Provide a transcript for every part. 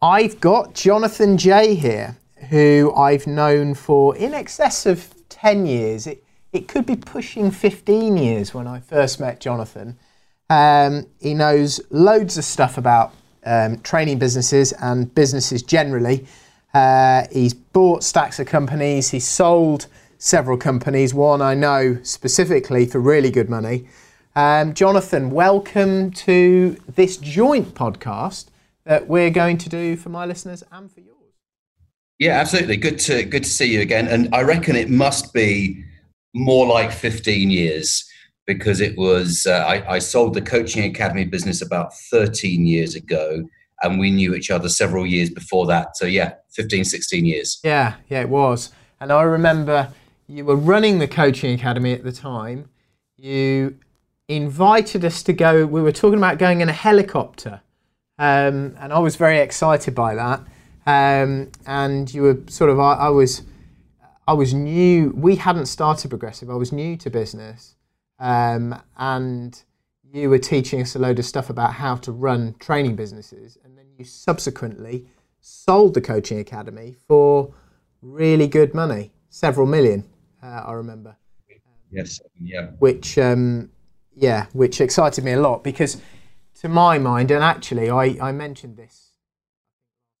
I've got Jonathan Jay here, who I've known for in excess of 10 years. It, it could be pushing 15 years when I first met Jonathan. Um, he knows loads of stuff about um, training businesses and businesses generally. Uh, he's bought stacks of companies, he's sold several companies, one I know specifically for really good money. Um, Jonathan, welcome to this joint podcast that we're going to do for my listeners and for yours. Yeah, absolutely. Good to good to see you again. And I reckon it must be more like 15 years because it was uh, I, I sold the coaching academy business about 13 years ago and we knew each other several years before that so yeah 15 16 years yeah yeah it was and i remember you were running the coaching academy at the time you invited us to go we were talking about going in a helicopter um, and i was very excited by that um, and you were sort of I, I was I was new. We hadn't started Progressive. I was new to business, um, and you were teaching us a load of stuff about how to run training businesses. And then you subsequently sold the coaching academy for really good money, several million. Uh, I remember. Yes. Yeah. Which, um, yeah, which excited me a lot because, to my mind, and actually, I, I mentioned this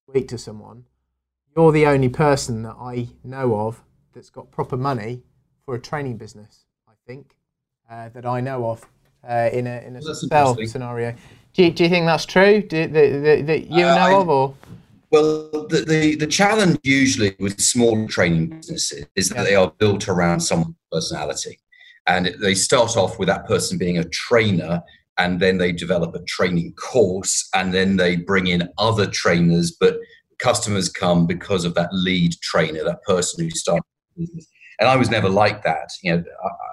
week to someone. You're the only person that I know of that's got proper money for a training business. I think uh, that I know of uh, in a in a Well, that's sell interesting. scenario. Do you, do you think that's true? Do, that, that, that you Uh, know I- of, or Well, the, the, the challenge usually with small training businesses is that Yeah. they are built around someone's personality. And they start off with that person being a trainer, and then they develop a training course, and then they bring in other trainers, but customers come because of that lead trainer, that person who started the business. And I was never like that. You know,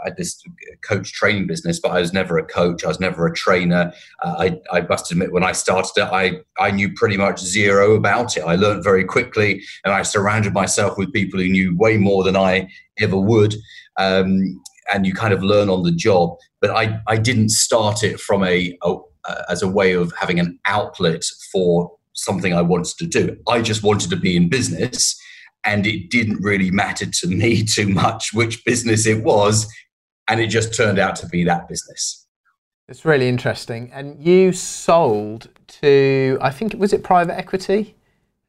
I, this coach training business, but I was never a coach. I was never a trainer. Uh, I, I must admit, when I started it, I, I knew pretty much zero about it. I learned very quickly, and I surrounded myself with people who knew way more than I ever would. Um, and you kind of learn on the job. But I, I didn't start it from a, a uh, as a way of having an outlet for something I wanted to do. I just wanted to be in business, and it didn't really matter to me too much which business it was, and it just turned out to be that business. it's really interesting. And you sold to, I think, was it private equity?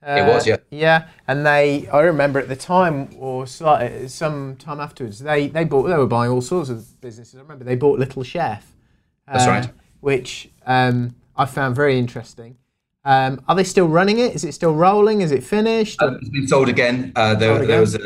Uh, It was, yeah. Yeah, and they, I remember at the time, or some time afterwards, they they bought, they were buying all sorts of businesses. I remember they bought Little Chef. That's uh, right. Which um, I found very interesting. Um, are they still running it? Is it still rolling? Is it finished? Uh, It's been sold again. Uh, there, Sold there was a,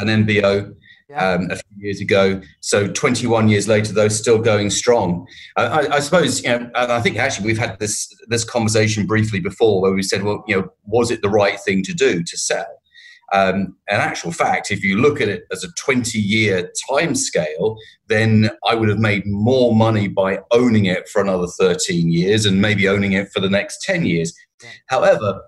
an MBO Yeah. um, a few years ago. So 21 years later, though, still going strong. I, I, I suppose, you know, and I think actually we've had this this conversation briefly before, where we said, well, you know, was it the right thing to do to sell? Um, in actual fact, if you look at it as a 20 year time scale, then I would have made more money by owning it for another 13 years and maybe owning it for the next 10 years. Yeah. However,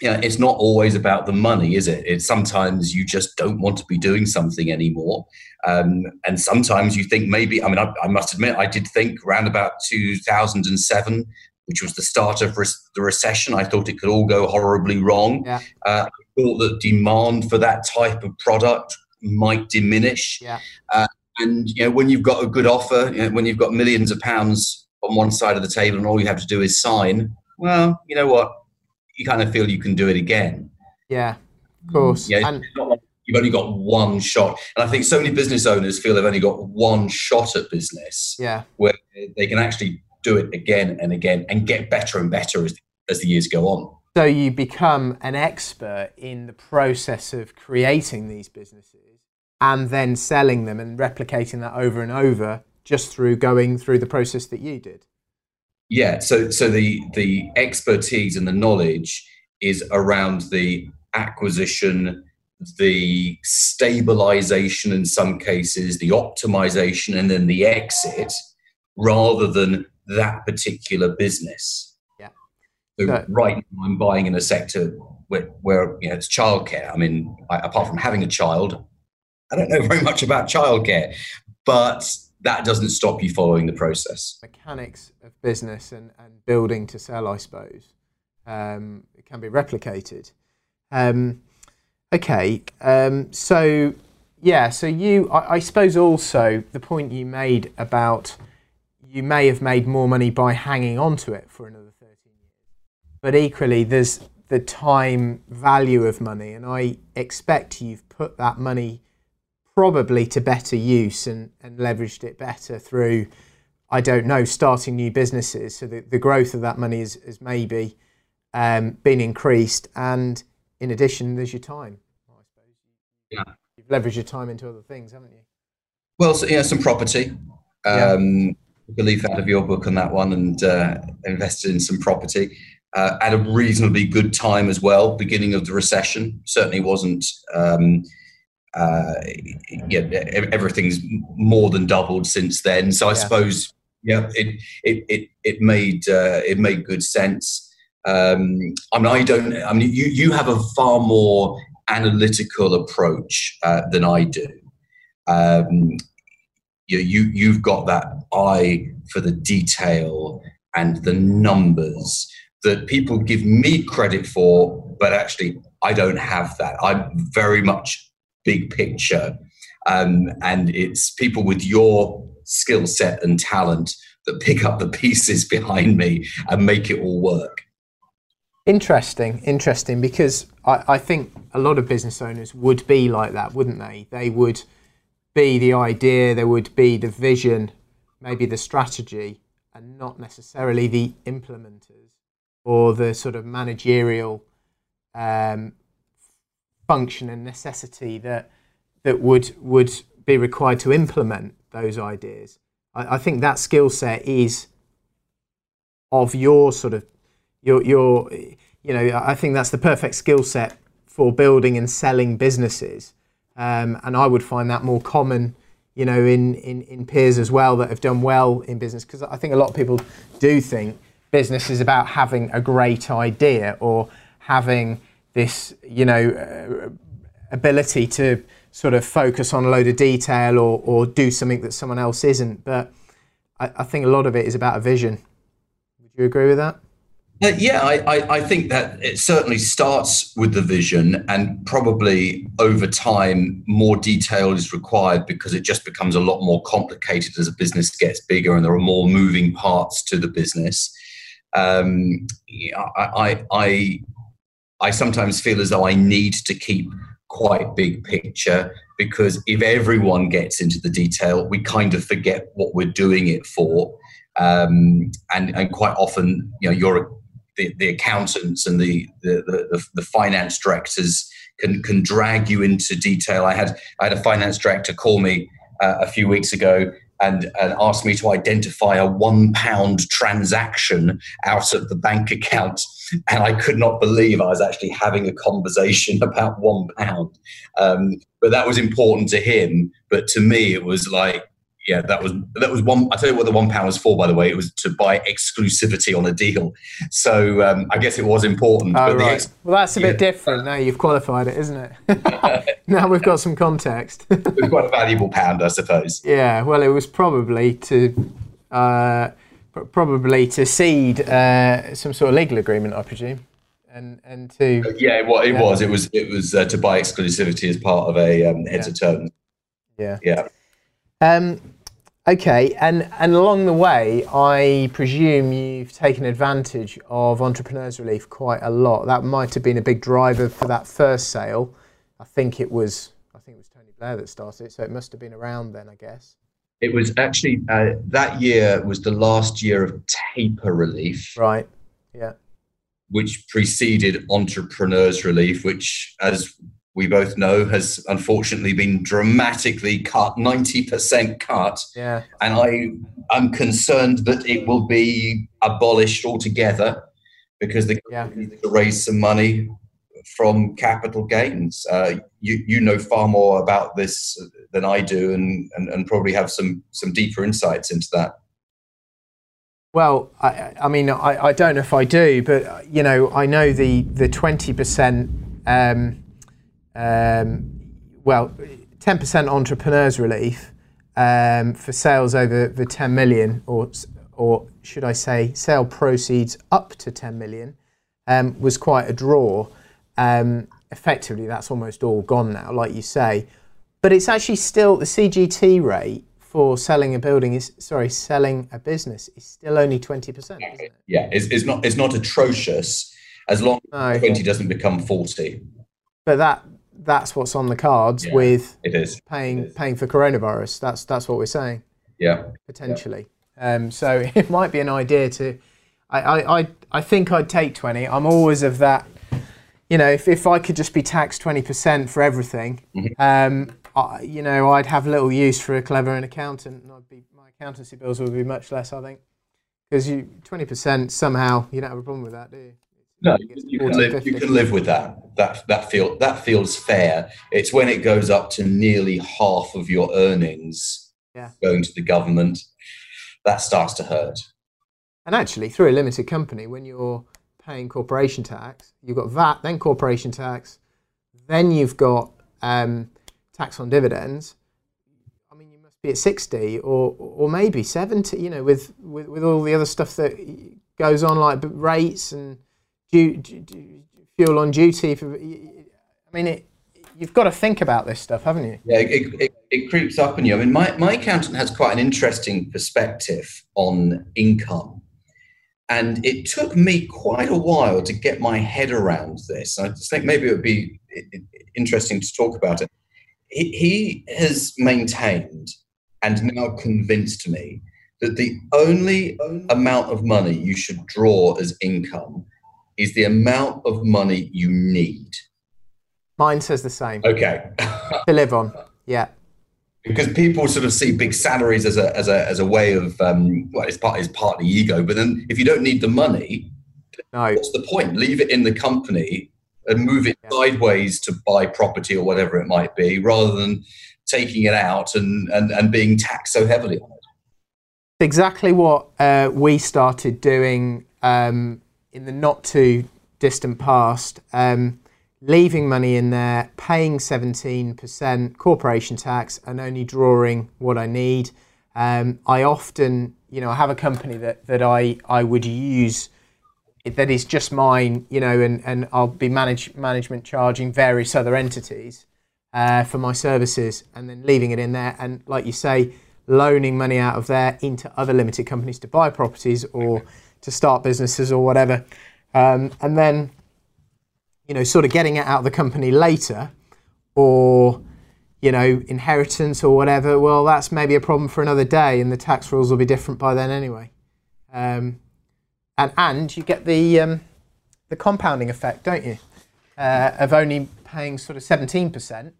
you know, it's not always about the money, is it? It's sometimes you just don't want to be doing something anymore. Um, and sometimes you think maybe, I mean, I, I must admit, I did think around about 2007, which was the start of res- the recession, I thought it could all go horribly wrong. Yeah. Uh, I thought that demand for that type of product might diminish. Yeah. Uh, and, you know, when you've got a good offer, you know, when you've got millions of pounds on one side of the table and all you have to do is sign, well, you know what? You kind of feel you can do it again. yeah, of course. Yeah, And like you've only got one shot. And I think so many business owners feel they've only got one shot at business yeah, where they can actually do it again and again and get better and better as, as the years go on. So you become an expert in the process of creating these businesses and then selling them and replicating that over and over just through going through the process that you did. Yeah, so so the the expertise and the knowledge is around the acquisition, the stabilization in some cases, the optimization, and then the exit, rather than that particular business. Yeah. So So- right now, I'm buying in a sector where, where you know it's childcare. I mean, I, apart from having a child, I don't know very much about childcare, but that doesn't stop you following the process. mechanics of business and, and building to sell, I suppose, um, it can be replicated. Um, okay, um, so yeah, so you, I, I suppose also the point you made about you may have made more money by hanging on to it for another 13 years, but equally there's the time value of money, and I expect you've put that money probably to better use and, and leveraged it better through, I don't know, starting new businesses. So the, the growth of that money is, is maybe um, been increased. And in addition, there's your time. I suppose. Yeah. You've leveraged your time into other things, haven't you? Well, so, yeah, some property. Yeah. Um, a leaf out of your book on that one and uh, invested in some property uh, at a reasonably good time as well. Beginning of the recession certainly wasn't. Um, uh, yeah, everything's more than doubled since then. So I Yeah. suppose yeah, it it it it made uh, it made good sense. Um, I mean, I don't. I mean, you you have a far more analytical approach uh, than I do. Um, you, you you've got that eye for the detail and the numbers that people give me credit for, but actually I don't have that. I'm very much big picture, um, and it's people with your skill set and talent that pick up the pieces behind me and make it all work. Interesting, interesting, because I, I think a lot of business owners would be like that, wouldn't they? They would be the idea, there would be the vision, maybe the strategy, and not necessarily the implementers or the sort of managerial um, function and necessity that that would would be required to implement those ideas. I, I think that skill set is of your sort of your your you know I think that's the perfect skill set for building and selling businesses, um, and I would find that more common, you know, in in in peers as well that have done well in business because I think a lot of people do think business is about having a great idea or having this you know uh, ability to sort of focus on a load of detail or or do something that someone else isn't, but I, I think a lot of it is about a vision. Would you agree with that? Uh, yeah, I, I, I think that it certainly starts with the vision, and probably over time, more detail is required because it just becomes a lot more complicated as a business gets bigger and there are more moving parts to the business. Um, I, I, I, I sometimes feel as though I need to keep quite big picture because if everyone gets into the detail, we kind of forget what we're doing it for. Um, and, and quite often, you know, the, the accountants and the, the, the, the finance directors can, can drag you into detail. I had, I had a finance director call me uh, a few weeks ago and, and asked me to identify a one pound transaction out of the bank account. And I could not believe I was actually having a conversation about one pound. Um, but that was important to him. But to me, it was like, yeah, that was that was one. I tell you what, the one pound was for. By the way, it was to buy exclusivity on a deal. So um, I guess it was important. Oh, but right. ex- well, that's a yeah. bit different. Now you've qualified it, isn't it? now we've got some context. it was quite a valuable pound, I suppose. yeah. Well, it was probably to uh, probably to seed uh, some sort of legal agreement, I presume, and and to Yeah, well, it Yeah. was. It was. It was uh, to buy exclusivity as part of a um, heads Yeah. of terms. yeah. Yeah. Um, okay, and and along the way, I presume you've taken advantage of Entrepreneurs Relief quite a lot. That might have been a big driver for that first sale. I think it was. I think it was Tony Blair that started it, so it must have been around then, I guess. It was actually uh, that year was the last year of taper relief, Right. Yeah. which preceded entrepreneurs relief, which, as we both know, has unfortunately been dramatically cut, ninety percent cut. Yeah. and I am concerned that it will be abolished altogether because the Yeah. to raise some money from capital gains. Uh, you you know far more about this than I do, and, and, and probably have some some deeper insights into that. Well, I, I mean, I, I don't know if I do, but you know, I know the the twenty percent, um, um, well, ten percent entrepreneurs relief um, for sales over the ten million, or or should I say, sale proceeds up to ten million, um, was quite a draw. Um, effectively, that's almost all gone now, like you say, but it's actually still the CGT rate for selling a building is sorry selling a business is still only 20% isn't it? yeah it's, it's not it's not atrocious as long as no. 20 doesn't become 40 but that that's what's on the cards yeah, with it is paying it is. paying for coronavirus that's that's what we're saying yeah potentially yeah. Um, so it might be an idea to I, I, I, I think I'd take 20 I'm always of that you know if, if I could just be taxed 20% for everything mm-hmm. um, I, you know, I'd have little use for a clever an accountant, and I'd be, my accountancy bills would be much less, I think, because you twenty percent somehow you don't have a problem with that, do you? No, you can, live, you can live with that. That that feel that feels fair. It's when it goes up to nearly half of your earnings yeah. going to the government that starts to hurt. And actually, through a limited company, when you're paying corporation tax, you've got VAT, then corporation tax, then you've got um, tax on dividends, I mean, you must be at 60 or, or maybe 70, you know, with, with, with all the other stuff that goes on, like rates and fuel on duty. For, I mean, it, you've got to think about this stuff, haven't you? Yeah, it, it, it, creeps up on you. I mean, my, my accountant has quite an interesting perspective on income. And it took me quite a while to get my head around this. I just think maybe it would be interesting to talk about it he has maintained and now convinced me that the only amount of money you should draw as income is the amount of money you need. Mine says the same. Okay. to live on. Yeah. Because people sort of see big salaries as a as a as a way of um, well, it's part it's partly ego, but then if you don't need the money, no. what's the point? Leave it in the company and move it yeah. sideways to buy property or whatever it might be, rather than taking it out and, and, and being taxed so heavily on it. Exactly what uh, we started doing um, in the not too distant past, um, leaving money in there, paying 17% corporation tax, and only drawing what I need. Um, I often, you know, I have a company that, that I, I would use that is just mine, you know, and, and I'll be manage, management charging various other entities uh, for my services and then leaving it in there. And like you say, loaning money out of there into other limited companies to buy properties or to start businesses or whatever. Um, and then, you know, sort of getting it out of the company later or, you know, inheritance or whatever, well, that's maybe a problem for another day and the tax rules will be different by then anyway. Um, and and you get the um, the compounding effect, don't you? Uh, of only paying sort of seventeen percent,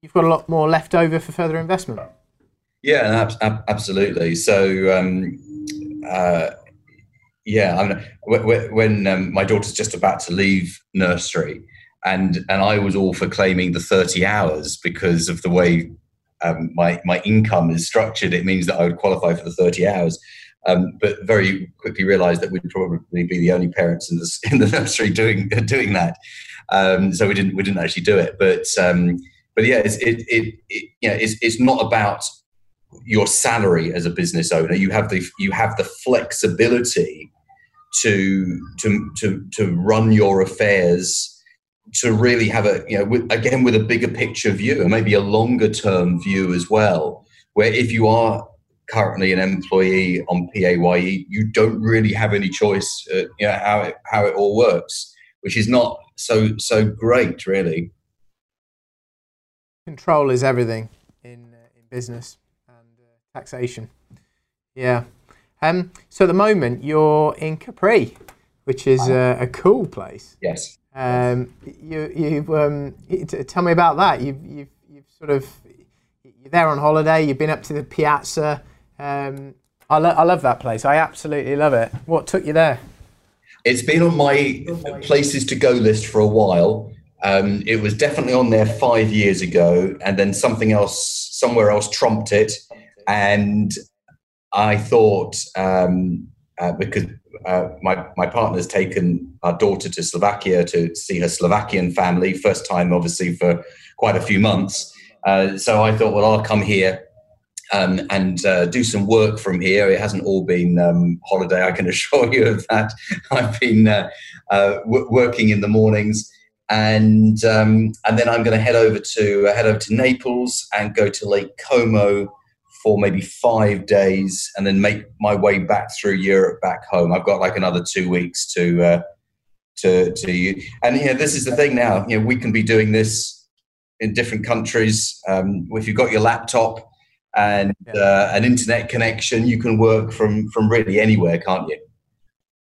you've got a lot more left over for further investment. Yeah, ab- ab- absolutely. So. Um, uh, yeah, I mean, when, when um, my daughter's just about to leave nursery, and and I was all for claiming the thirty hours because of the way um, my my income is structured. It means that I would qualify for the thirty hours um, but very quickly realised that we'd probably be the only parents in the in the nursery doing doing that. Um, so we didn't we didn't actually do it. But um, but yeah, it's, it, it, it you know, it's it's not about your salary as a business owner. You have the you have the flexibility to to to to run your affairs to really have a you know with, again with a bigger picture view and maybe a longer term view as well where if you are currently an employee on PAYE, you don't really have any choice, uh, you know, how it, how it all works, which is not so so great, really. Control is everything in uh, in business taxation. Yeah. Um. So at the moment you're in Capri, which is uh, a cool place. Yes. Um. You you um. Tell me about that. You've you've you've sort of you're there on holiday. You've been up to the piazza. Um, I, lo- I love that place. I absolutely love it. What took you there? It's been on my places to go list for a while. Um, it was definitely on there five years ago, and then something else, somewhere else, trumped it. And I thought um, uh, because uh, my my partner's taken our daughter to Slovakia to see her Slovakian family, first time obviously for quite a few months. Uh, so I thought, well, I'll come here um, and uh, do some work from here. It hasn't all been um, holiday, I can assure you of that. I've been uh, uh, w- working in the mornings, and um, and then I'm going to head over to uh, head over to Naples and go to Lake Como for maybe five days, and then make my way back through Europe back home. I've got like another two weeks to. Uh, to, to you and you know this is the thing now you know we can be doing this in different countries um, if you've got your laptop and uh, an internet connection, you can work from from really anywhere, can't you?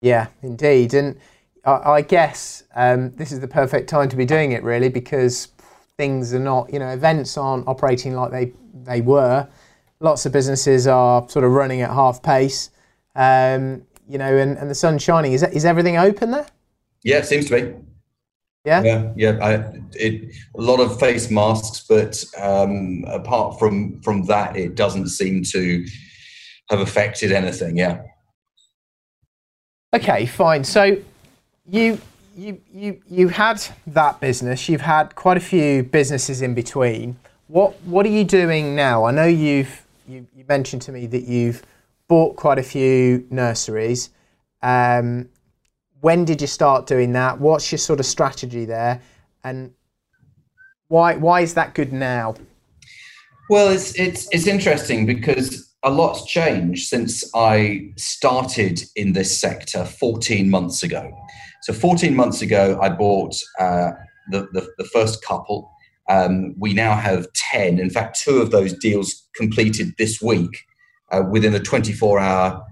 Yeah, indeed. And I, I guess um, this is the perfect time to be doing it, really, because things are not, you know, events aren't operating like they they were. Lots of businesses are sort of running at half pace, um, you know, and, and the sun's shining. Is, that, is everything open there? Yeah, it seems to be. Yeah, yeah, yeah. I, it, a lot of face masks, but um, apart from from that, it doesn't seem to have affected anything. Yeah. Okay, fine. So you you you you had that business. You've had quite a few businesses in between. What what are you doing now? I know you've you, you mentioned to me that you've bought quite a few nurseries. Um, when did you start doing that? What's your sort of strategy there, and why why is that good now? Well, it's it's it's interesting because a lot's changed since I started in this sector 14 months ago. So 14 months ago, I bought uh, the, the, the first couple. Um, we now have 10. In fact, two of those deals completed this week uh, within a 24 hour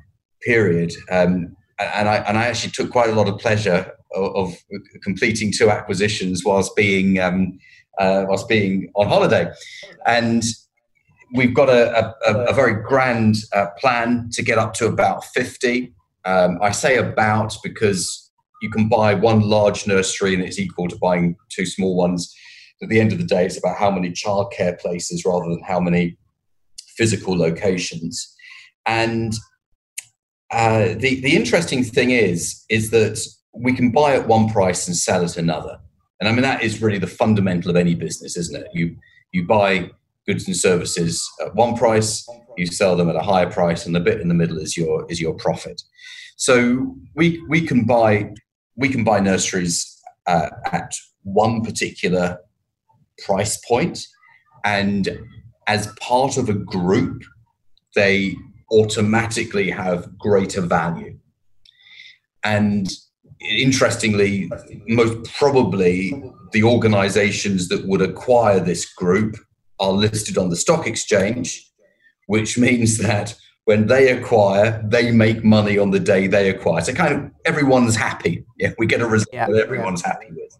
period. Um, and I and I actually took quite a lot of pleasure of, of completing two acquisitions whilst being um, uh, whilst being on holiday, and we've got a, a, a very grand uh, plan to get up to about fifty. Um, I say about because you can buy one large nursery and it's equal to buying two small ones. At the end of the day, it's about how many childcare places rather than how many physical locations. And uh, the the interesting thing is is that we can buy at one price and sell at another, and I mean that is really the fundamental of any business, isn't it? You you buy goods and services at one price, you sell them at a higher price, and the bit in the middle is your is your profit. So we we can buy we can buy nurseries uh, at one particular price point, and as part of a group, they automatically have greater value. And interestingly, most probably the organizations that would acquire this group are listed on the stock exchange, which means that when they acquire, they make money on the day they acquire. So kind of everyone's happy. Yeah, we get a result yeah, that everyone's yeah. happy with.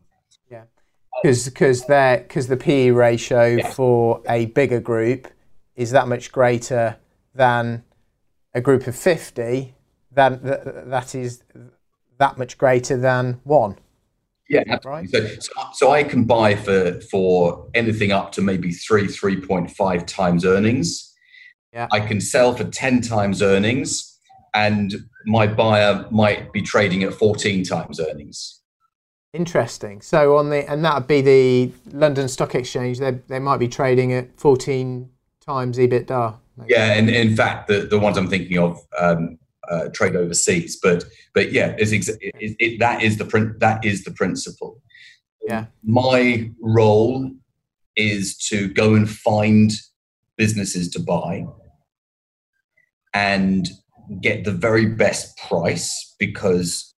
Because because because the PE ratio yeah. for a bigger group is that much greater than a group of 50, then that is that much greater than one. Yeah, right. So, so, I can buy for for anything up to maybe three, three point five times earnings. Yeah. I can sell for ten times earnings, and my buyer might be trading at fourteen times earnings. Interesting. So on the and that would be the London Stock Exchange. They they might be trading at fourteen times EBITDA. Yeah, and in fact, the, the ones I'm thinking of um, uh, trade overseas, but but yeah, it's ex- it, it, that is the print that is the principle. Yeah, my role is to go and find businesses to buy and get the very best price because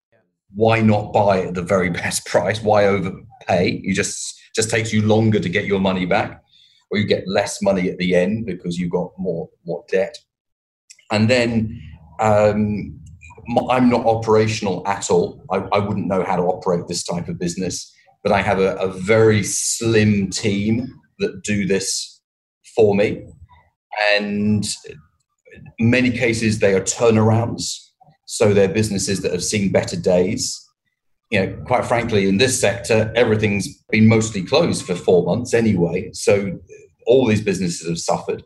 why not buy at the very best price? Why overpay? You just just takes you longer to get your money back or you get less money at the end because you've got more more debt. And then um, I'm not operational at all. I, I, wouldn't know how to operate this type of business, but I have a, a very slim team that do this for me. And many cases they are turnarounds. So they're businesses that have seen better days. You know, quite frankly, in this sector, everything's been mostly closed for four months anyway. So all these businesses have suffered.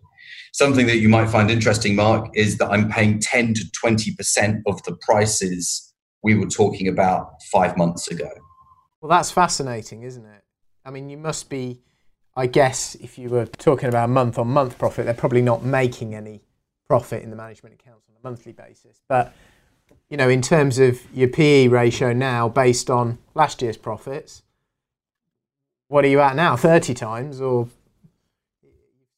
Something that you might find interesting, Mark, is that I'm paying 10 to 20% of the prices we were talking about five months ago. Well, that's fascinating, isn't it? I mean, you must be, I guess, if you were talking about month on month profit, they're probably not making any profit in the management accounts on a monthly basis. But, you know, in terms of your PE ratio now, based on last year's profits, what are you at now? 30 times or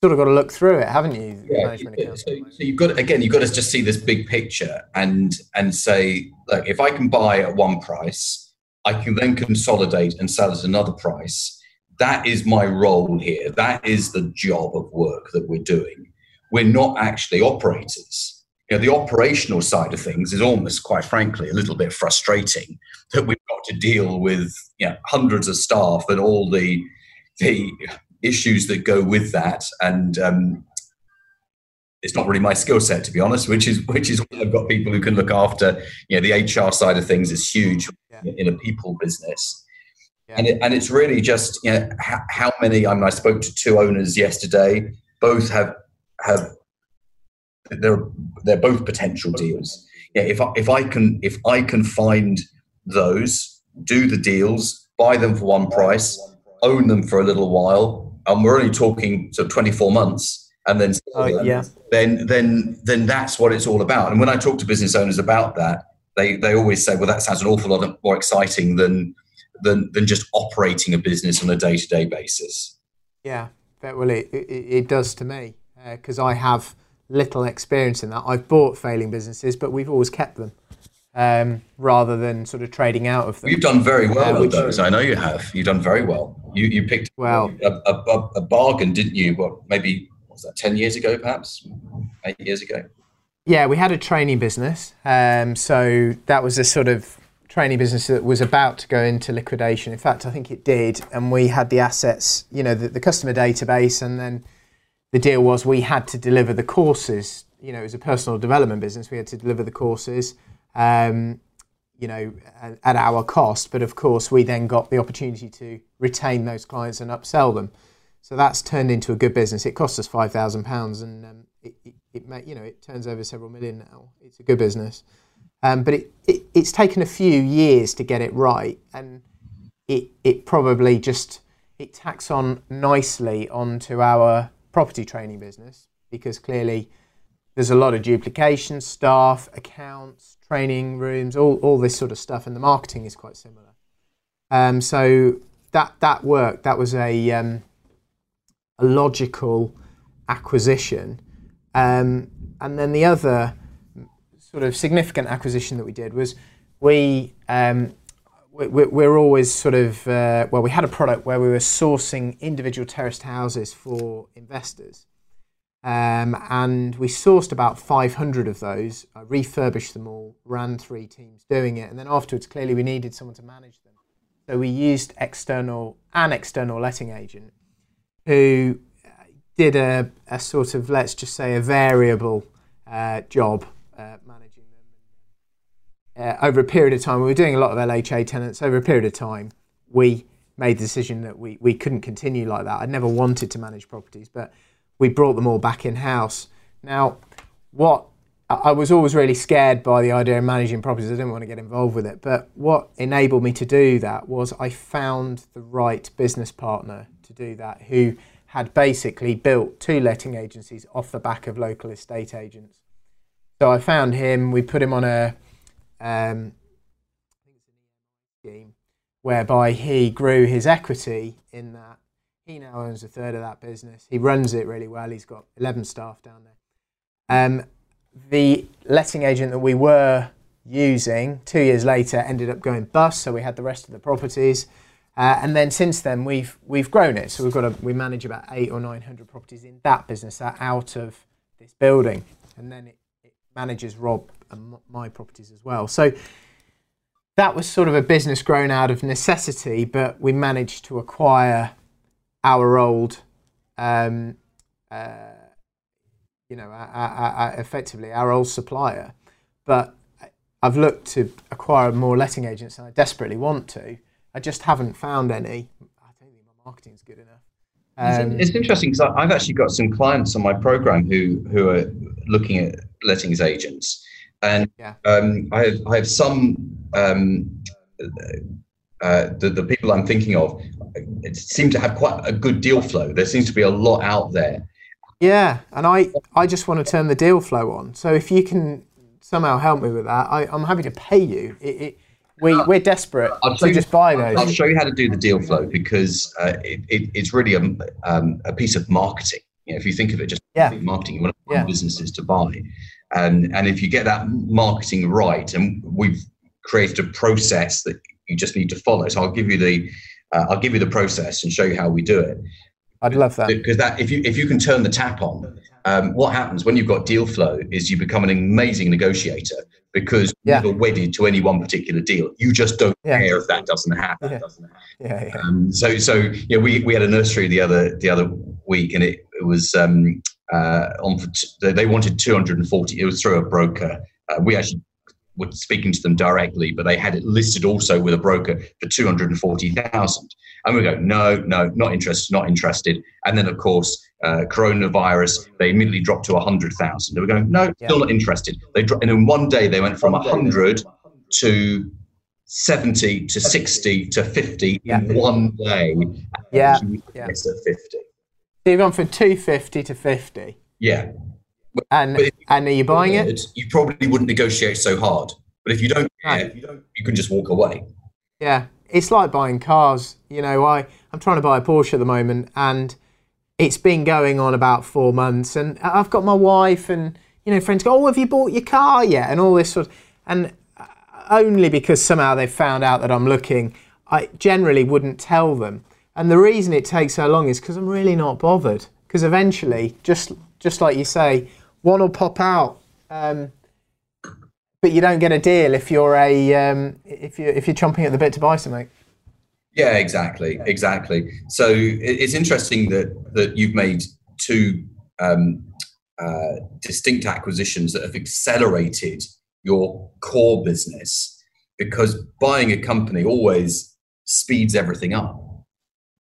sort of got to look through it, haven't you? Yeah. So, so, you've got again, you've got to just see this big picture and and say, look, if I can buy at one price, I can then consolidate and sell at another price. That is my role here. That is the job of work that we're doing. We're not actually operators. You know, the operational side of things is almost, quite frankly, a little bit frustrating that we've got to deal with you know, hundreds of staff and all the the issues that go with that. And um, it's not really my skill set, to be honest. Which is which is why I've got people who can look after. You know, the HR side of things is huge yeah. in a people business. Yeah. And, it, and it's really just you know how, how many. I mean, I spoke to two owners yesterday. Both have have they're they're both potential deals. Yeah, if I, if I can if I can find those, do the deals, buy them for one price, own them for a little while, and we're only talking sort of 24 months and then oh, yeah. then then then that's what it's all about and when i talk to business owners about that they they always say well that sounds an awful lot more exciting than than than just operating a business on a day-to-day basis yeah well it, it, it does to me because uh, i have little experience in that i've bought failing businesses but we've always kept them um, rather than sort of trading out of them. You've done very well uh, with those. I know you have. You've done very well. You you picked well a, a, a bargain, didn't you? What maybe what was that ten years ago, perhaps eight years ago? Yeah, we had a training business. Um, so that was a sort of training business that was about to go into liquidation. In fact, I think it did, and we had the assets, you know, the, the customer database, and then the deal was we had to deliver the courses. You know, it was a personal development business. We had to deliver the courses um, you know, at, at, our cost. But of course, we then got the opportunity to retain those clients and upsell them. So that's turned into a good business. It cost us five thousand pounds, and um, it, it, it you know it turns over several million now. It's a good business, um, but it, it, it's taken a few years to get it right, and it it probably just it tacks on nicely onto our property training business because clearly there's a lot of duplication, staff, accounts, training rooms, all, all this sort of stuff, and the marketing is quite similar. Um, so that that worked. That was a um, a logical acquisition, um, and then the other sort of significant acquisition that we did was we. Um, we're always sort of uh, well. We had a product where we were sourcing individual terraced houses for investors, um, and we sourced about 500 of those, I refurbished them all, ran three teams doing it, and then afterwards, clearly, we needed someone to manage them. So we used external an external letting agent who uh, did a, a sort of let's just say a variable uh, job uh. Uh, over a period of time, we were doing a lot of LHA tenants. Over a period of time, we made the decision that we, we couldn't continue like that. I'd never wanted to manage properties, but we brought them all back in house. Now, what I was always really scared by the idea of managing properties. I didn't want to get involved with it. But what enabled me to do that was I found the right business partner to do that who had basically built two letting agencies off the back of local estate agents. So I found him, we put him on a um, scheme whereby he grew his equity in that he now owns a third of that business. He runs it really well. He's got 11 staff down there. Um, the letting agent that we were using two years later ended up going bust, so we had the rest of the properties. Uh, and then since then, we've we've grown it. So we've got a, we manage about eight or nine hundred properties in that business out of this building, and then it, it manages Rob and my properties as well. So that was sort of a business grown out of necessity, but we managed to acquire our old, um, uh, you know, our, our, our, effectively our old supplier. But I've looked to acquire more letting agents and I desperately want to. I just haven't found any. I don't think my marketing's good enough. Um, it's interesting because I've actually got some clients on my program who who are looking at lettings agents, and yeah. um, I have I have some um, uh, the the people I'm thinking of seem to have quite a good deal flow. There seems to be a lot out there. Yeah, and I I just want to turn the deal flow on. So if you can somehow help me with that, I, am happy to pay you. It, it, we, uh, we're desperate I'll to just buy those. I'll show you how to do the deal flow because uh, it, it, it's really a, um, a piece of marketing. You know, if you think of it just yeah. marketing, you want to yeah. businesses to buy. And, and if you get that marketing right, and we've created a process that you just need to follow. So I'll give you the uh, I'll give you the process and show you how we do it. I'd love that because that if you if you can turn the tap on, um, what happens when you've got deal flow is you become an amazing negotiator because yeah. you're wedded to any one particular deal. You just don't yeah. care if that doesn't happen. Yeah. Doesn't happen. Yeah, yeah. Um, so so yeah, we, we had a nursery the other the other week, and it, it was um, uh, on for they wanted 240. It was through a broker. Uh, we actually were speaking to them directly, but they had it listed also with a broker for 240,000. And we go, no, no, not interested, not interested. And then, of course, uh, coronavirus, they immediately dropped to 100,000. They were going, no, still not interested. They dro- and in one day, they went from 100 to 70 to 60 to 50 yeah. in one day. Yeah. yeah. It's at 50. So you've gone from 250 to 50. Yeah. And and are you buying it? You probably wouldn't negotiate so hard. But if you don't care, you, don't, you can just walk away. Yeah. It's like buying cars. You know, I, I'm trying to buy a Porsche at the moment and it's been going on about four months, and I've got my wife and you know friends go, "Oh, have you bought your car yet?" and all this sort, of, and only because somehow they've found out that I'm looking, I generally wouldn't tell them. And the reason it takes so long is because I'm really not bothered. Because eventually, just just like you say, one will pop out. Um, but you don't get a deal if you're a um, if you if you're chomping at the bit to buy something. Yeah, exactly, exactly. So it's interesting that that you've made two um, uh, distinct acquisitions that have accelerated your core business because buying a company always speeds everything up.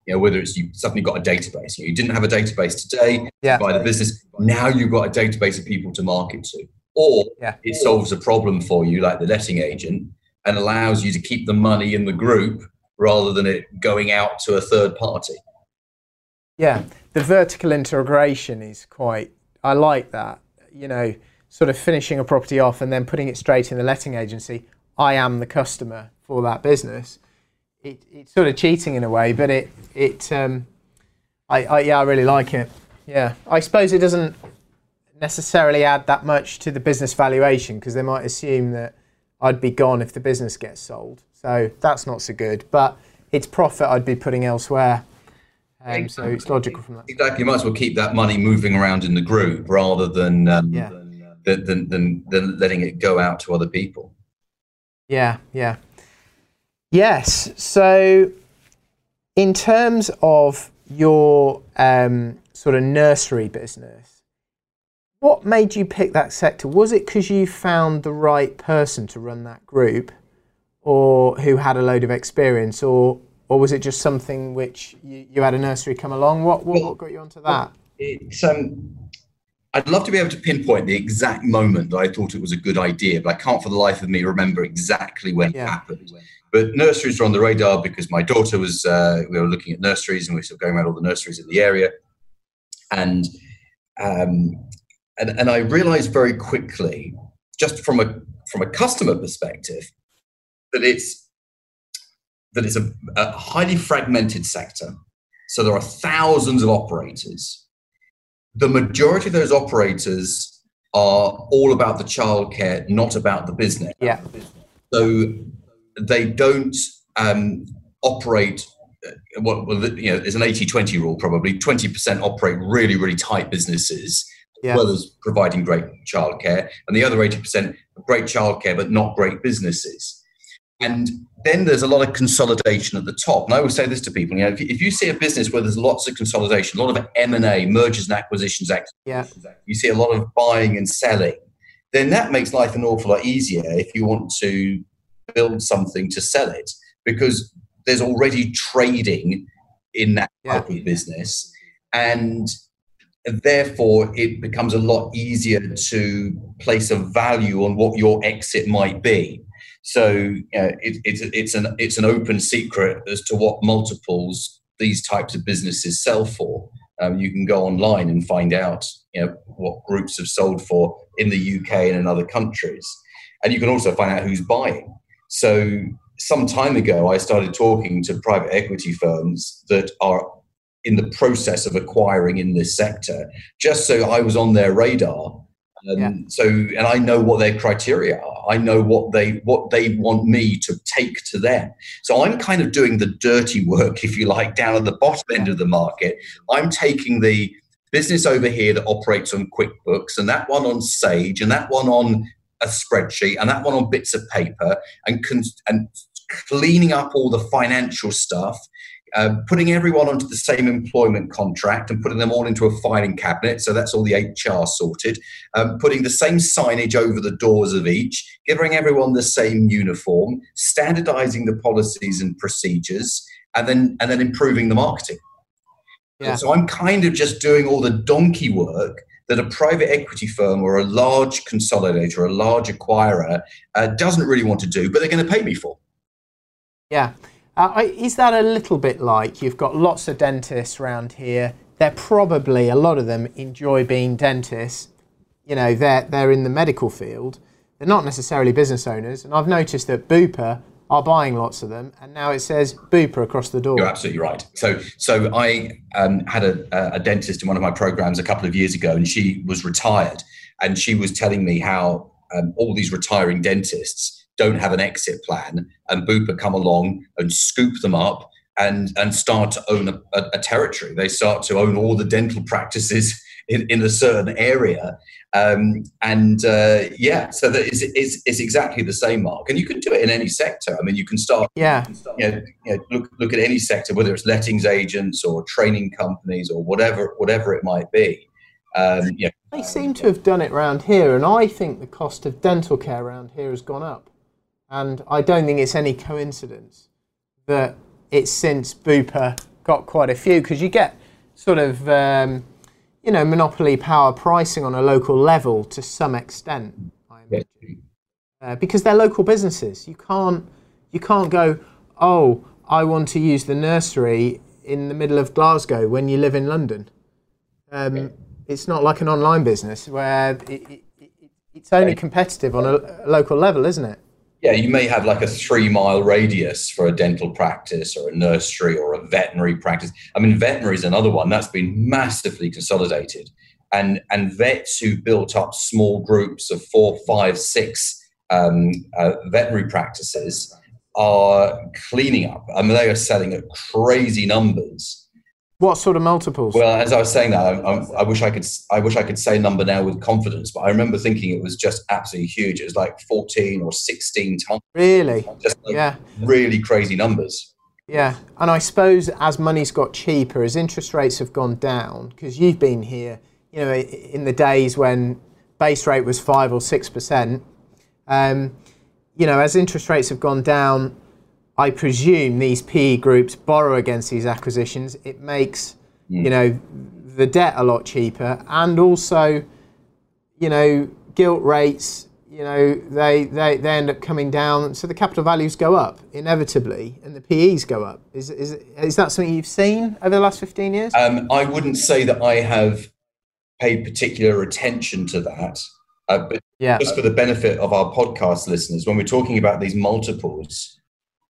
You know, whether it's you suddenly got a database, you, know, you didn't have a database today, yeah. buy the business. Now you've got a database of people to market to, or yeah. it solves a problem for you, like the letting agent, and allows you to keep the money in the group rather than it going out to a third party. Yeah, the vertical integration is quite, I like that. You know, sort of finishing a property off and then putting it straight in the letting agency. I am the customer for that business. It, it's sort of cheating in a way, but it, it um, I, I, yeah, I really like it. Yeah, I suppose it doesn't necessarily add that much to the business valuation because they might assume that I'd be gone if the business gets sold. So that's not so good. But it's profit I'd be putting elsewhere. Um, so it's logical from that. Exactly. You might as well keep that money moving around in the group rather than, um, yeah. than, than, than, than letting it go out to other people. Yeah, yeah. Yes. So, in terms of your um, sort of nursery business, what made you pick that sector? Was it because you found the right person to run that group? or who had a load of experience, or or was it just something which you, you had a nursery come along? What what, what got you onto that? It's um, I'd love to be able to pinpoint the exact moment that I thought it was a good idea, but I can't for the life of me remember exactly when yeah. it happened. But nurseries are on the radar because my daughter was. Uh, we were looking at nurseries, and we were going around all the nurseries in the area, and um, and and I realised very quickly, just from a from a customer perspective, that it's that it's a, a highly fragmented sector. So there are thousands of operators. The majority of those operators are all about the childcare, not about the business. Yeah. So they don't um, operate. Uh, well, you know, there's an 80-20 rule. Probably 20% operate really, really tight businesses, yeah. as well as providing great childcare, and the other 80% great childcare but not great businesses. And then there's a lot of consolidation at the top. And I always say this to people: you know, if you, if you see a business where there's lots of consolidation, a lot of M and A, mergers and acquisitions, yeah. you see a lot of buying and selling. then that makes life an awful lot easier if you want to build something to sell it because there's already trading in that type yeah. of business. And therefore, it becomes a lot easier to place a value on what your exit might be. So it, it's it's an it's an open secret as to what multiples these types of businesses sell for. Um, you can go online and find out you know what groups have sold for in the UK and in other countries, and you can also find out who's buying. So some time ago, I started talking to private equity firms that are in the process of acquiring in this sector, just so I was on their radar. Um, yeah. So, and I know what their criteria are. I know what they what they want me to take to them. So I'm kind of doing the dirty work, if you like, down at the bottom end of the market. I'm taking the business over here that operates on QuickBooks, and that one on Sage, and that one on a spreadsheet and that one on bits of paper and con- and cleaning up all the financial stuff uh, putting everyone onto the same employment contract and putting them all into a filing cabinet. So that's all the HR sorted. Um, putting the same signage over the doors of each, giving everyone the same uniform, standardizing the policies and procedures, and then and then improving the marketing. Yeah. So I'm kind of just doing all the donkey work that a private equity firm or a large consolidator, a large acquirer uh, doesn't really want to do, but they're going to pay me for. Yeah. Uh, is that a little bit like you've got lots of dentists around here? They're probably, a lot of them enjoy being dentists. You know, they're, they're in the medical field. They're not necessarily business owners. And I've noticed that Bupa are buying lots of them, and now it says Bupa across the door. You're absolutely right. So, so I um, had a, a, dentist in one of my programs a couple of years ago, and she was retired, and she was telling me how um, all these retiring dentists don't have an exit plan, and Bupa come along and scoop them up and and start to own a, a, a territory. They start to own all the dental practices in, in a certain area. Um, and uh, yeah, so that is, is, is exactly the same, Mark. And you can do it in any sector. I mean, you can start, yeah, you know, you know, look, look at any sector, whether it's lettings agents or training companies or whatever, whatever it might be. Um, yeah. They seem to have done it around here, and I think the cost of dental care around here has gone up. And I don't think it's any coincidence that it's since Bupa got quite a few, because you get sort of um, you know, monopoly power pricing on a local level to some extent, I imagine. Uh, because they're local businesses. You can't, you can't go, oh, I want to use the nursery in the middle of Glasgow when you live in London. Um, it's not like an online business where it, it, it, it's only competitive on a, a local level, isn't it? Yeah, you may have like a three mile radius for a dental practice or a nursery or a veterinary practice. I mean, veterinary is another one that's been massively consolidated. And, and vets who built up small groups of four, five, six um, uh, veterinary practices are cleaning up. I mean, they are selling at crazy numbers what sort of multiples? Well, as I was saying that, I, I, I, wish I could. I wish I could say number now with confidence, but I remember thinking it was just absolutely huge. It was like fourteen or sixteen times. Really? Just like yeah. Really crazy numbers. Yeah, and I suppose as money's got cheaper, as interest rates have gone down, because you've been here, you know, in the days when base rate was five or six percent. Um, you know, as interest rates have gone down, I presume these PE groups borrow against these acquisitions. It makes mm. you know the debt a lot cheaper, and also you know gilt rates. You know they, they, they end up coming down, so the capital values go up inevitably, and the PEs go up. Is is is that something you've seen over the last fifteen years? Um, I wouldn't say that I have paid particular attention to that. Uh, but yeah. just for the benefit of our podcast listeners, when we're talking about these multiples,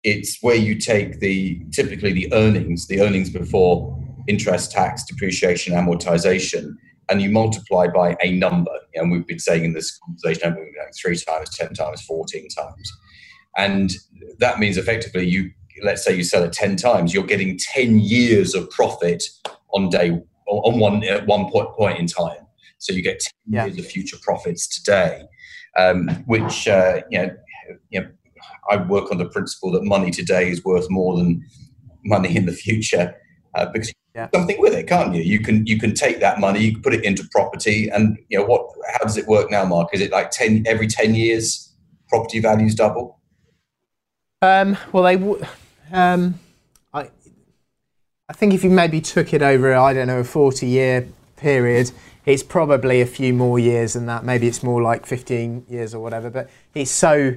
it's where you take the typically the earnings, the earnings before interest, tax, depreciation, amortization, and you multiply by a number. And we've been saying in this conversation, three times, ten times, fourteen times, and that means effectively you let's say you sell it ten times, you're getting ten years of profit on day on one at one point point in time. So you get ten yeah. years of future profits today, um, which uh, you know, you know I work on the principle that money today is worth more than money in the future. uh, because yeah. something with it, can't you? You can you can take that money, you can put it into property, and you know what? How does it work now, Mark? Is it like ten every ten years, property values double? Um, well, they w- um, I I think if you maybe took it over, I don't know, a forty year period, it's probably a few more years than that. Maybe it's more like fifteen years or whatever. But it's so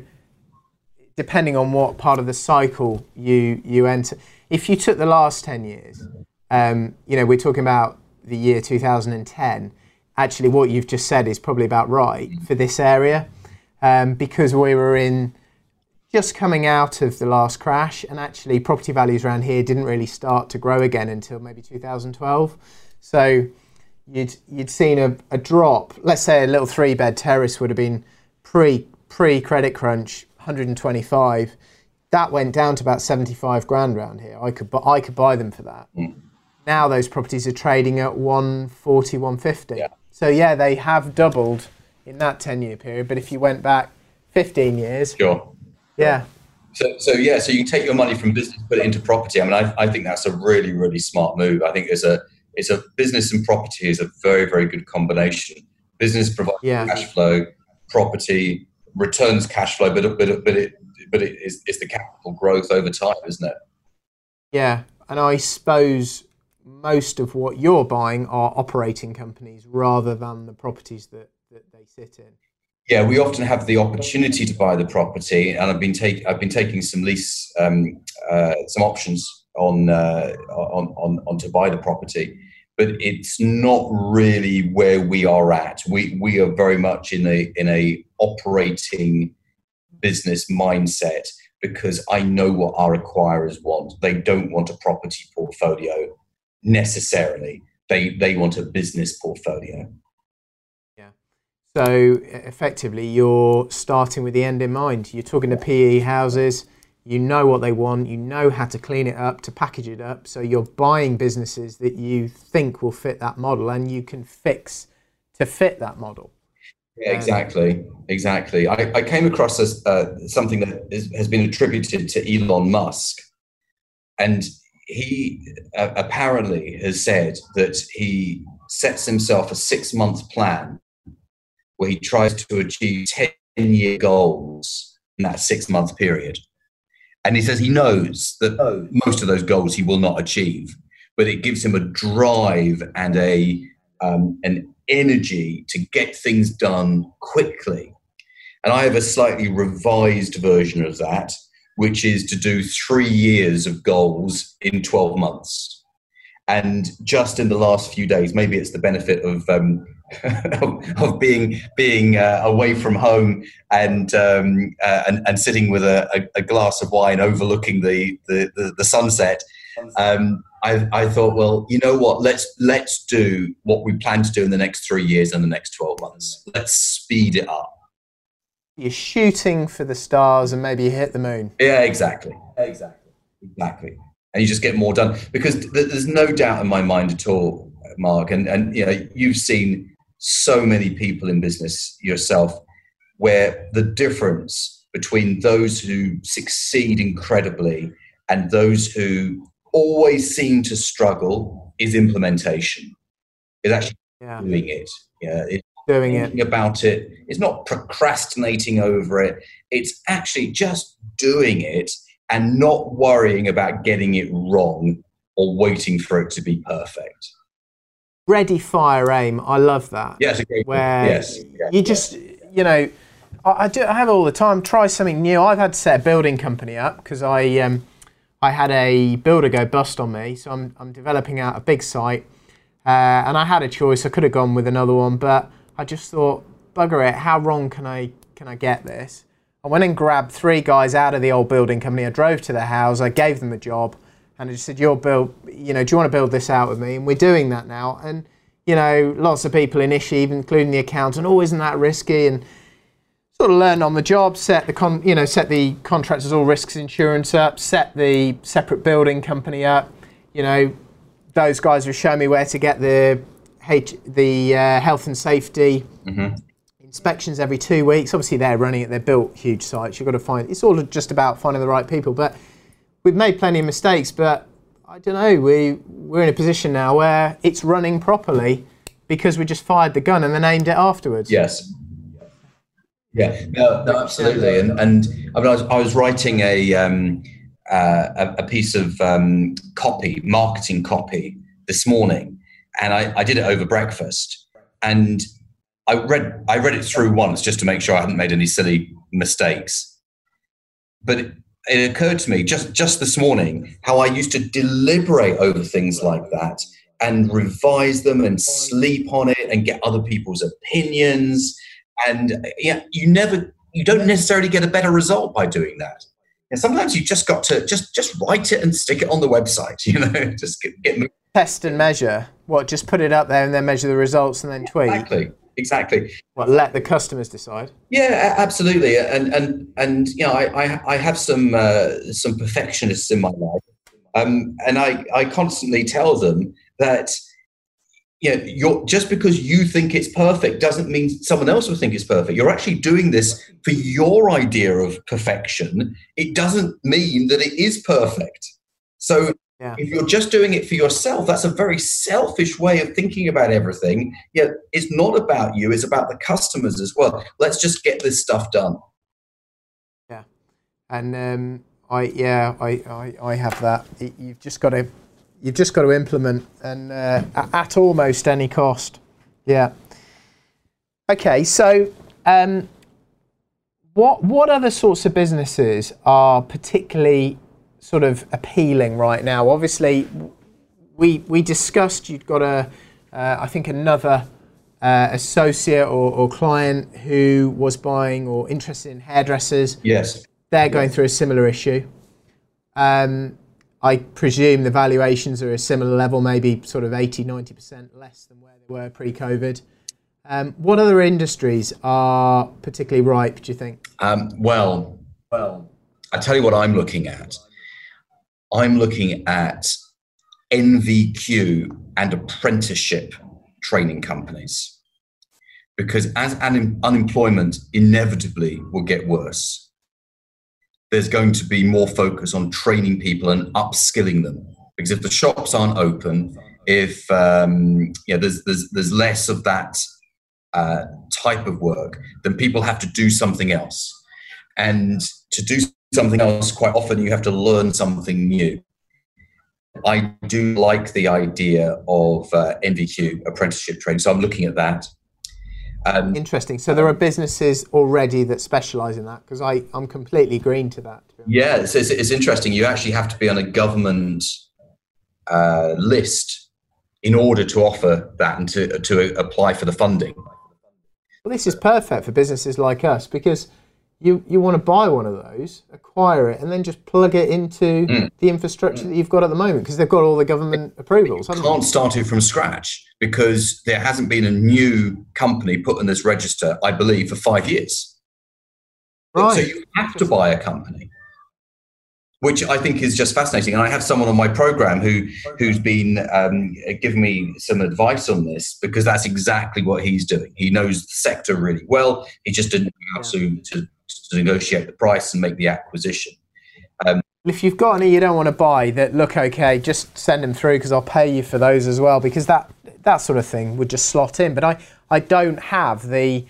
depending on what part of the cycle you you enter. If you took the last ten years, um, you know, we're talking about the year 2010. Actually, what you've just said is probably about right for this area, um, because we were in just coming out of the last crash, and actually, property values around here didn't really start to grow again until maybe 2012. So you'd you'd seen a, a drop. Let's say a little three bed terrace would have been pre pre credit crunch 125, that went down to about 75 grand around here. I could, I could buy them for that. Mm. Now those properties are trading at 140, 150. Yeah. So yeah, they have doubled in that 10 year period. But if you went back 15 years, sure. Yeah. So, so yeah, so you can take your money from business, put it into property. I mean, I, I think that's a really, really smart move. I think it's a, it's a business and property is a very, very good combination. Business provides yeah. cash flow, property returns cash flow, but but but it but it is it's the capital growth over time, isn't it? Yeah, and I suppose most of what you're buying are operating companies rather than the properties that, that they sit in. Yeah, we often have the opportunity to buy the property, and I've been take I've been taking some lease um, uh, some options on, uh, on on on to buy the property but it's not really where we are at. We we are very much in a in a operating business mindset because I know what our acquirers want. They don't want a property portfolio necessarily. They they want a business portfolio. Yeah. So effectively, you're starting with the end in mind. You're talking to PE houses you know what they want, you know how to clean it up, to package it up. So you're buying businesses that you think will fit that model and you can fix to fit that model. Yeah, exactly, exactly. I, I came across as, uh, something that is, has been attributed to Elon Musk, and he uh, apparently has said that he sets himself a six month plan where he tries to achieve 10 year goals in that six month period. And he says he knows that most of those goals he will not achieve, but it gives him a drive and a um, an energy to get things done quickly. And I have a slightly revised version of that, which is to do three years of goals in 12 months. And just in the last few days, maybe it's the benefit of um, of being being uh, away from home and, um, uh, and and sitting with a, a, a, glass of wine overlooking the the, the, the sunset. Um, I, I thought, well, you know what? Let's let's do what we plan to do in the next three years and the next twelve months. Let's speed it up. You're shooting for the stars and maybe you hit the moon. Yeah, exactly, exactly, exactly. And you just get more done because there's no doubt in my mind at all, Mark. And and you know, you've seen so many people in business yourself where the difference between those who succeed incredibly and those who always seem to struggle is implementation. Is actually yeah. doing it. Yeah, it's doing it about it. It's not procrastinating over it. It's actually just doing it and not worrying about getting it wrong or waiting for it to be perfect ready, fire, aim. I love that. Yes, where yes, you just you know, I, I, do. I have all the time. Try something new. I've had to set a building company up because I um, I had a builder go bust on me, so I'm I'm developing out a big site, uh, and I had a choice. I could have gone with another one, but I just thought, bugger it. How wrong can I can I get this? I went and grabbed three guys out of the old building company. I drove to their house. I gave them a job and I just said, "You're build, you know, do you want to build this out with me?" And we're doing that now. And you know, lots of people initially, even including the accountant, oh, isn't that risky? And sort of learn on the job, set the con, you know, set the contractors all risks insurance up, set the separate building company up. You know, those guys have shown me where to get the H, the uh, health and safety. Mm-hmm. Inspections every two weeks. Obviously, they're running it. They're built huge sites. You've got to find. It's all just about finding the right people. But we've made plenty of mistakes, but I don't know. We we're in a position now where it's running properly because we just fired the gun and then aimed it afterwards. Yes. Yeah. No. No. Absolutely. And and I, mean, I was I was writing a um, uh, a, piece of um, copy, marketing copy, this morning, and I, I did it over breakfast, and I read I read it through once just to make sure I hadn't made any silly mistakes. But it, occurred to me just just this morning how I used to deliberate over things like that and revise them and sleep on it and get other people's opinions. And uh, yeah you never you don't necessarily get a better result by doing that. And sometimes you just got to just just write it and stick it on the website you know just get, get test and measure. What just put it up there and then measure the results and then tweet? exactly exactly. What let the customers decide? Yeah, absolutely. And and and you know, I I, I have some uh, some perfectionists in my life, um, and I I constantly tell them that you know, you're just because you think it's perfect doesn't mean someone else will think it's perfect. You're actually doing this for your idea of perfection. It doesn't mean that it is perfect. So yeah. If you're just doing it for yourself, that's a very selfish way of thinking about everything. Yet it's not about you, it's about the customers as well. Let's just get this stuff done. Yeah. And um, I yeah, I, I, I have that. You've just got to you've just got to implement and uh, at almost any cost. Yeah. Okay, so um, what what other sorts of businesses are particularly sort of appealing right now? Obviously, we we discussed you've got a, uh, I think another uh, associate or, or, client who was buying or interested in hairdressers. Yes, they're going through a similar issue. Um, I presume the valuations are a similar level, maybe sort of 80, 90% less than where they were pre COVID. Um, what other industries are particularly ripe, do you think? Um, well, well, I tell you what I'm looking at. I'm looking at NVQ and apprenticeship training companies because as un- unemployment inevitably will get worse, there's going to be more focus on training people and upskilling them. Because if the shops aren't open, if um, yeah, there's, there's there's less of that uh, type of work, then people have to do something else. And to do something else, quite often you have to learn something new. I do like the idea of uh, NVQ apprenticeship training, so I'm looking at that. Um, Interesting. So there are businesses already that specialise in that because I'm completely green to that. To yeah, it's, it's, it's, interesting. You actually have to be on a government uh, list in order to offer that and to, to apply for the funding. Well, this is perfect for businesses like us because you, you want to buy one of those, acquire it, and then just plug it into mm. the infrastructure that you've got at the moment because they've got all the government approvals. You can't start it from scratch because there hasn't been a new company put in this register, I believe, for five years. Right. So you have to buy a company which I think is just fascinating. And I have someone on my program who who's been um, giving me some advice on this because that's exactly what he's doing. He knows the sector really well. He just didn't know how to, to, to negotiate the price and make the acquisition. Um, if you've got any you don't want to buy that look okay, just send them through because I'll pay you for those as well because that that sort of thing would just slot in. But I, I don't have the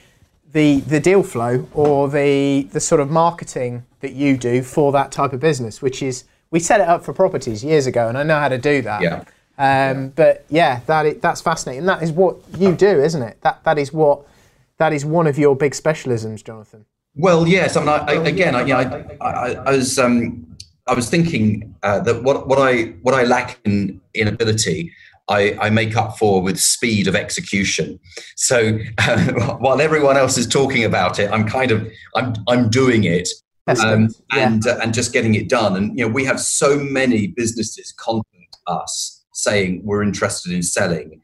the the deal flow or the the sort of marketing that you do for that type of business, which is we set it up for properties years ago, and I know how to do that. Yeah. Um, but yeah, that is, that's fascinating. And that is what you do, isn't it? That that is what that is one of your big specialisms, Jonathan. Well, yes. I mean, I, I, again, I, you know, I, I, was um, I was thinking uh, that what what I what I lack in in ability I, I, make up for with speed of execution. So uh, while everyone else is talking about it, I'm kind of I'm I'm doing it um, and yeah. uh, and just getting it done. And you know, we have so many businesses contact us saying we're interested in selling.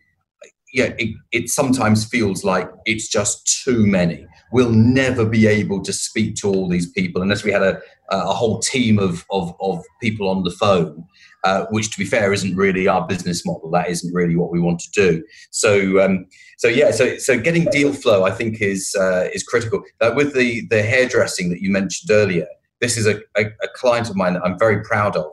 Yeah, it, it sometimes feels like it's just too many. We'll never be able to speak to all these people unless we had a, a whole team of, of, of people on the phone. Uh, which to be fair isn't really our business model. That isn't really what we want to do. So, um, so yeah, so so getting deal flow, I think, is uh, is critical. Uh, with the the hairdressing that you mentioned earlier, this is a, a, a, client of mine that I'm very proud of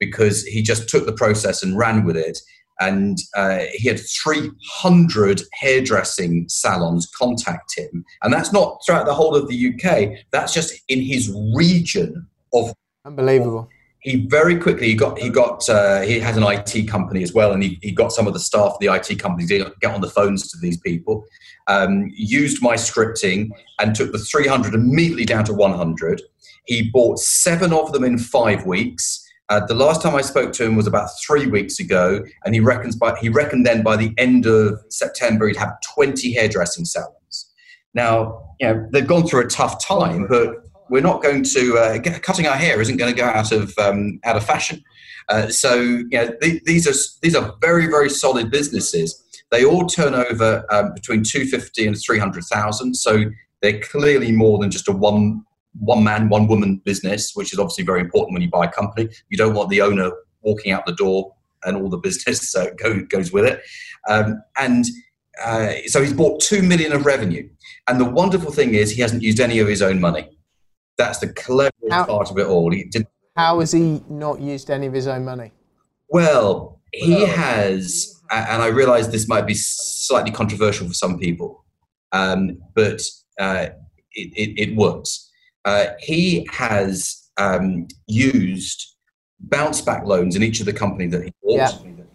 because he just took the process and ran with it. And uh, he had 300 hairdressing salons contact him. And that's not throughout the whole of the UK, that's just in his region of. Unbelievable. He very quickly he got he got uh, he has an IT company as well, and he, he got some of the staff of the IT company to get on the phones to these people. Um, used my scripting and took the 300 immediately down to 100. He bought seven of them in five weeks uh, the last time I spoke to him was about three weeks ago, and he reckons by he reckoned then by the end of September he'd have 20 hairdressing salons. Now, you know, they've gone through a tough time, but we're not going to uh, get, cutting our hair isn't going to go out of um, out of fashion. Uh, so, you know, th- these are these are very very solid businesses. They all turn over um, between 250 and 300,000. So they're clearly more than just a one one man, one woman business, which is obviously very important when you buy a company. You don't want the owner walking out the door and all the business uh, go, goes with it. Um, and uh, so he's bought two million of revenue. And the wonderful thing is, he hasn't used any of his own money. That's the clever part of it all. He did, how has he not used any of his own money? Well, he has, and I realize this might be slightly controversial for some people, um, but uh, it, it, it works uh, he has um, used bounce back loans in each of the company that he bought yeah.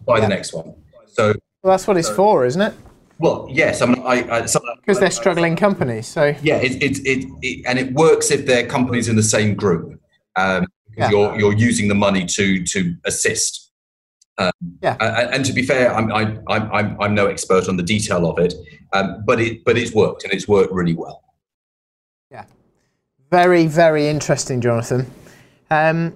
by yeah. the next one. So well, that's what it's for, isn't it? Well, yes. I mean, I because they're struggling companies. So yeah, it, it, it, it, and it works if they're companies in the same group. Um, yeah. You're you're using the money to to assist. Um, yeah. And, and, to be fair, I'm, I, I'm I'm I'm no expert on the detail of it, um, but it but it's worked and it's worked really well. Very, very interesting, Jonathan. Um,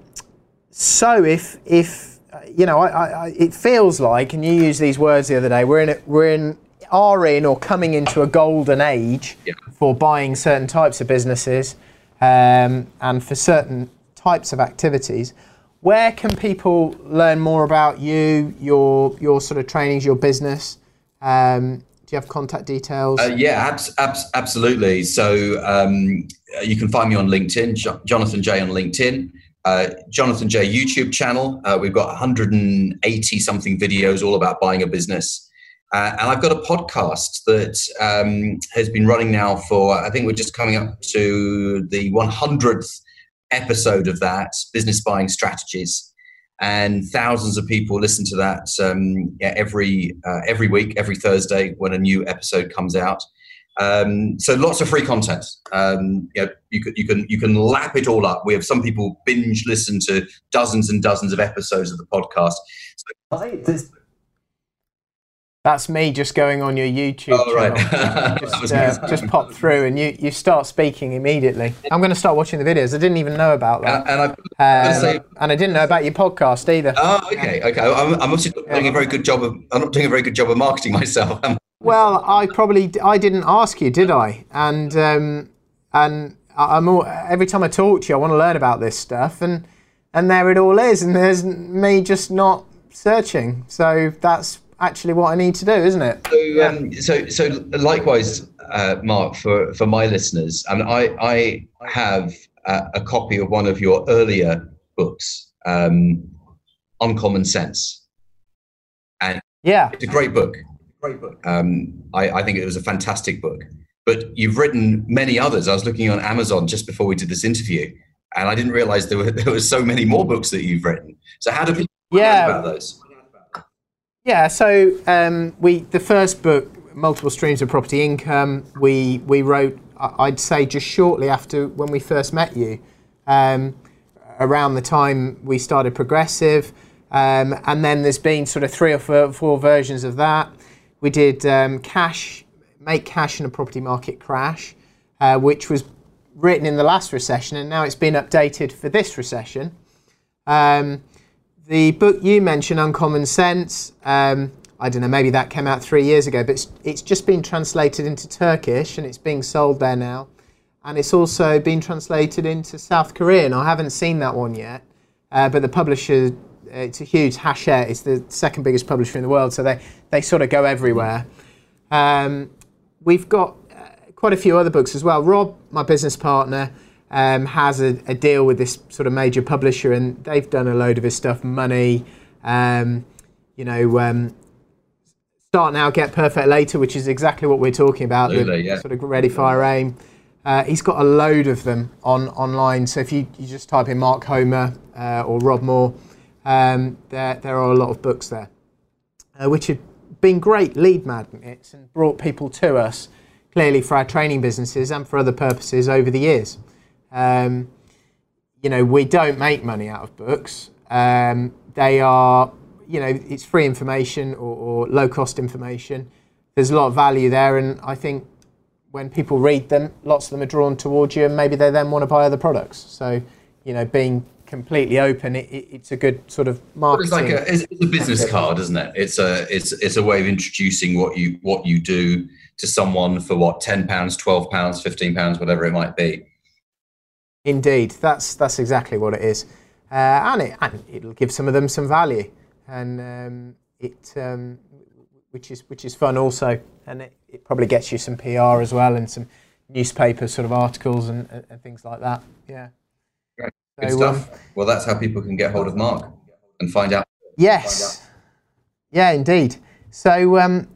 so if if you know, I, I, it feels like, and you used these words the other day, we're in a, we're in are in or coming into a golden age yeah. for buying certain types of businesses um, and for certain types of activities. Where can people learn more about you, your your sort of trainings, your business? Um, do you have contact details? Uh, yeah, abs- abs- absolutely. So um, you can find me on LinkedIn, jo- Jonathan Jay on LinkedIn. Uh, Jonathan Jay YouTube channel. Uh, we've got 180 something videos all about buying a business. Uh, and I've got a podcast that um, has been running now for, I think we're just coming up to the 100th episode of that, Business Buying Strategies and thousands of people listen to that um, yeah, every uh, every week, every Thursday when a new episode comes out. Um, so lots of free content. Um, you, know, you, can, you can you can lap it all up. We have some people binge listen to dozens and dozens of episodes of the podcast. So, that's me just going on your YouTube oh, channel. Right. just, uh, just pop through and you, you start speaking immediately. I'm going to start watching the videos. I didn't even know about that. And, and, um, say, and I didn't know about your podcast either. Oh, okay, okay. I'm, I'm obviously not doing a very good job of. I'm not doing a very good job of marketing myself. well, I probably I didn't ask you, did I? And um, and I'm all, every time I talk to you, I want to learn about this stuff, and and there it all is, and there's me just not searching. So that's actually what I need to do, isn't it? So, um, so, so likewise, uh, Mark, for, for my listeners, I mean, I, I have a, a copy of one of your earlier books, um, Uncommon Sense, and yeah, it's a great book. Great book. Um, I, I think it was a fantastic book. But you've written many others. I was looking on Amazon just before we did this interview, and I didn't realize there were there were so many more books that you've written. So how do people yeah. about those? Yeah, so um, we the first book, multiple streams of property income, we we wrote. I'd say just shortly after when we first met you, um, around the time we started Progressive, um, and then there's been sort of three or four, four versions of that. We did um, cash, make cash in a property market crash, uh, which was written in the last recession, and now it's been updated for this recession. Um, the book you mentioned, Uncommon Sense, um, I don't know, maybe that came out three years ago, but it's, it's just been translated into Turkish and it's being sold there now. And it's also been translated into South Korean. I haven't seen that one yet, uh, but the publisher, it's a huge Hachette, it's the second biggest publisher in the world, so they, they sort of go everywhere. Um, we've got uh, quite a few other books as well. Rob, my business partner, um, has a, a, deal with this sort of major publisher, and they've done a load of his stuff. Money, um, you know, um, start now, get perfect later, which is exactly what we're talking about. Absolutely, yeah. Sort of ready, fire, aim. Uh, he's got a load of them on online. So if you, you just type in Mark Homer uh, or Rob Moore, um, there there are a lot of books there, uh, which have been great lead magnets and brought people to us clearly for our training businesses and for other purposes over the years. Um, you know, we don't make money out of books. Um, they are, you know, it's free information or, or low cost information. There's a lot of value there, and I think when people read them, lots of them are drawn towards you, and maybe they then want to buy other products. So, you know, being completely open, it, it, it's a good sort of marketing. It's like a, it's, a business card, isn't it? It's a it's it's a way of introducing what you what you do to someone for what ten pounds, twelve pounds, fifteen pounds, whatever it might be. Indeed, that's that's exactly what it is, uh, and it and it'll give some of them some value, and um, it um, which is which is fun also, and it, it probably gets you some PR as well and some newspaper sort of articles and, and things like that. Yeah. Good so, stuff. Um, well, that's how people can get hold of Mark and find out. Yes. Find out. Yeah, indeed. So um,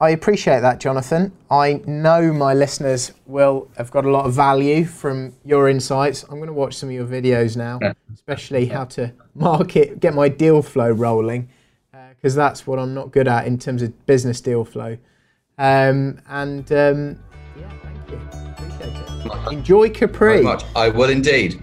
I appreciate that, Jonathan. I know my listeners will have got a lot of value from your insights. I'm going to watch some of your videos now, especially how to market, get my deal flow rolling, because uh, that's what I'm not good at in terms of business deal flow. Um, and um, yeah, thank you. Appreciate it. Enjoy Capri. I will indeed.